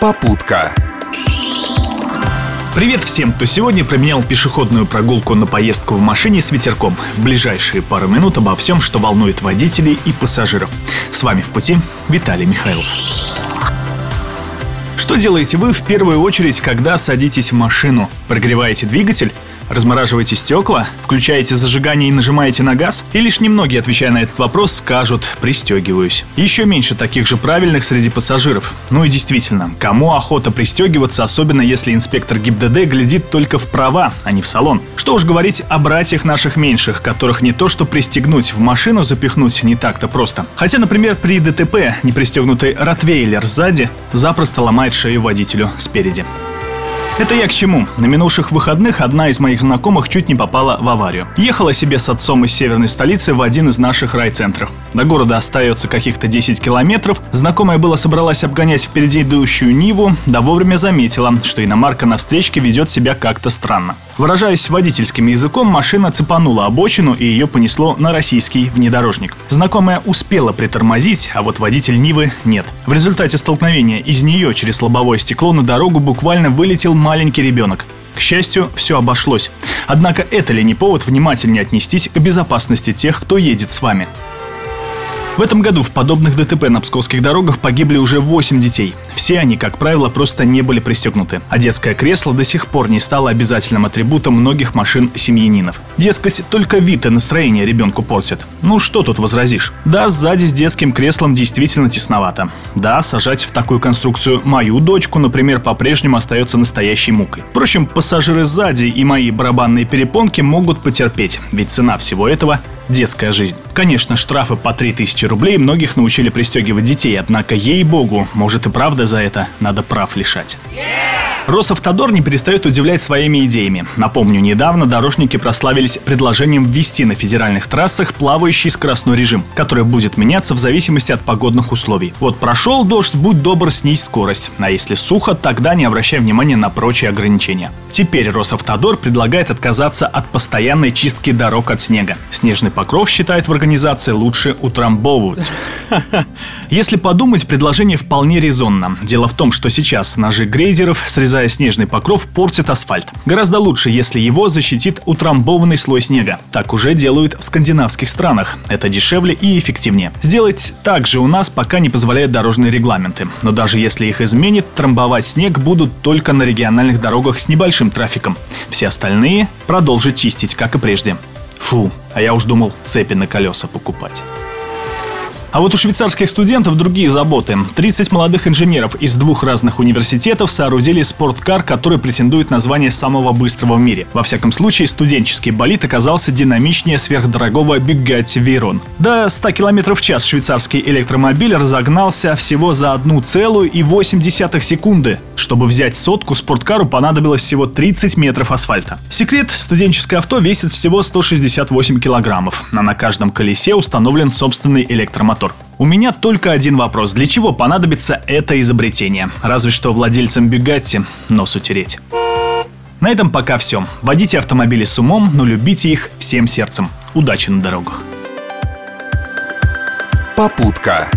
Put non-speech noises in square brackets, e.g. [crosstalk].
Попутка. Привет всем, кто сегодня променял пешеходную прогулку на поездку в машине с ветерком. В ближайшие пару минут обо всем, что волнует водителей и пассажиров. С вами в пути Виталий Михайлов. Что делаете вы в первую очередь, когда садитесь в машину? Прогреваете двигатель? Размораживаете стекла? Включаете зажигание и нажимаете на газ? И лишь немногие, отвечая на этот вопрос, скажут «пристегиваюсь». Еще меньше таких же правильных среди пассажиров. Ну и действительно, кому охота пристегиваться, особенно если инспектор ГИБДД глядит только в права, а не в салон? Что уж говорить о братьях наших меньших, которых не то что пристегнуть, в машину запихнуть не так-то просто. Хотя, например, при ДТП непристегнутый ротвейлер сзади запросто ломает шею водителю спереди. Это я к чему? На минувших выходных одна из моих знакомых чуть не попала в аварию. Ехала себе с отцом из северной столицы в один из наших райцентров. До города остается каких-то 10 километров. Знакомая была собралась обгонять впереди идущую Ниву, да вовремя заметила, что иномарка на встречке ведет себя как-то странно. Выражаясь водительским языком, машина цепанула обочину и ее понесло на российский внедорожник. Знакомая успела притормозить, а вот водитель Нивы нет. В результате столкновения из нее через лобовое стекло на дорогу буквально вылетел маленький ребенок. К счастью, все обошлось. Однако это ли не повод внимательнее отнестись к безопасности тех, кто едет с вами? В этом году в подобных ДТП на псковских дорогах погибли уже 8 детей. Все они, как правило, просто не были пристегнуты. А детское кресло до сих пор не стало обязательным атрибутом многих машин семьянинов. Дескать, только вид и настроение ребенку портят. Ну что тут возразишь? Да, сзади с детским креслом действительно тесновато. Да, сажать в такую конструкцию мою дочку, например, по-прежнему остается настоящей мукой. Впрочем, пассажиры сзади и мои барабанные перепонки могут потерпеть, ведь цена всего этого детская жизнь. Конечно, штрафы по 3000 рублей многих научили пристегивать детей, однако, ей-богу, может и правда за это надо прав лишать. Росавтодор не перестает удивлять своими идеями. Напомню, недавно дорожники прославились предложением ввести на федеральных трассах плавающий скоростной режим, который будет меняться в зависимости от погодных условий. Вот прошел дождь, будь добр, снизь скорость. А если сухо, тогда не обращай внимания на прочие ограничения. Теперь Росавтодор предлагает отказаться от постоянной чистки дорог от снега. Снежный покров, считает в организации, лучше утрамбовывать. [laughs] Если подумать, предложение вполне резонно. Дело в том, что сейчас ножи грейдеров, срезая снежный покров, портят асфальт. Гораздо лучше, если его защитит утрамбованный слой снега. Так уже делают в скандинавских странах. Это дешевле и эффективнее. Сделать так же у нас пока не позволяют дорожные регламенты. Но даже если их изменит, трамбовать снег будут только на региональных дорогах с небольшим трафиком. Все остальные продолжат чистить, как и прежде. Фу, а я уж думал цепи на колеса покупать. А вот у швейцарских студентов другие заботы. 30 молодых инженеров из двух разных университетов соорудили спорткар, который претендует на звание самого быстрого в мире. Во всяком случае, студенческий болид оказался динамичнее сверхдорогого Bugatti Veyron. До 100 км в час швейцарский электромобиль разогнался всего за 1,8 секунды. Чтобы взять сотку, спорткару понадобилось всего 30 метров асфальта. Секрет – студенческое авто весит всего 168 килограммов, а на каждом колесе установлен собственный электромотор мотор. У меня только один вопрос. Для чего понадобится это изобретение? Разве что владельцам Бюгатти нос утереть. На этом пока все. Водите автомобили с умом, но любите их всем сердцем. Удачи на дорогах. Попутка.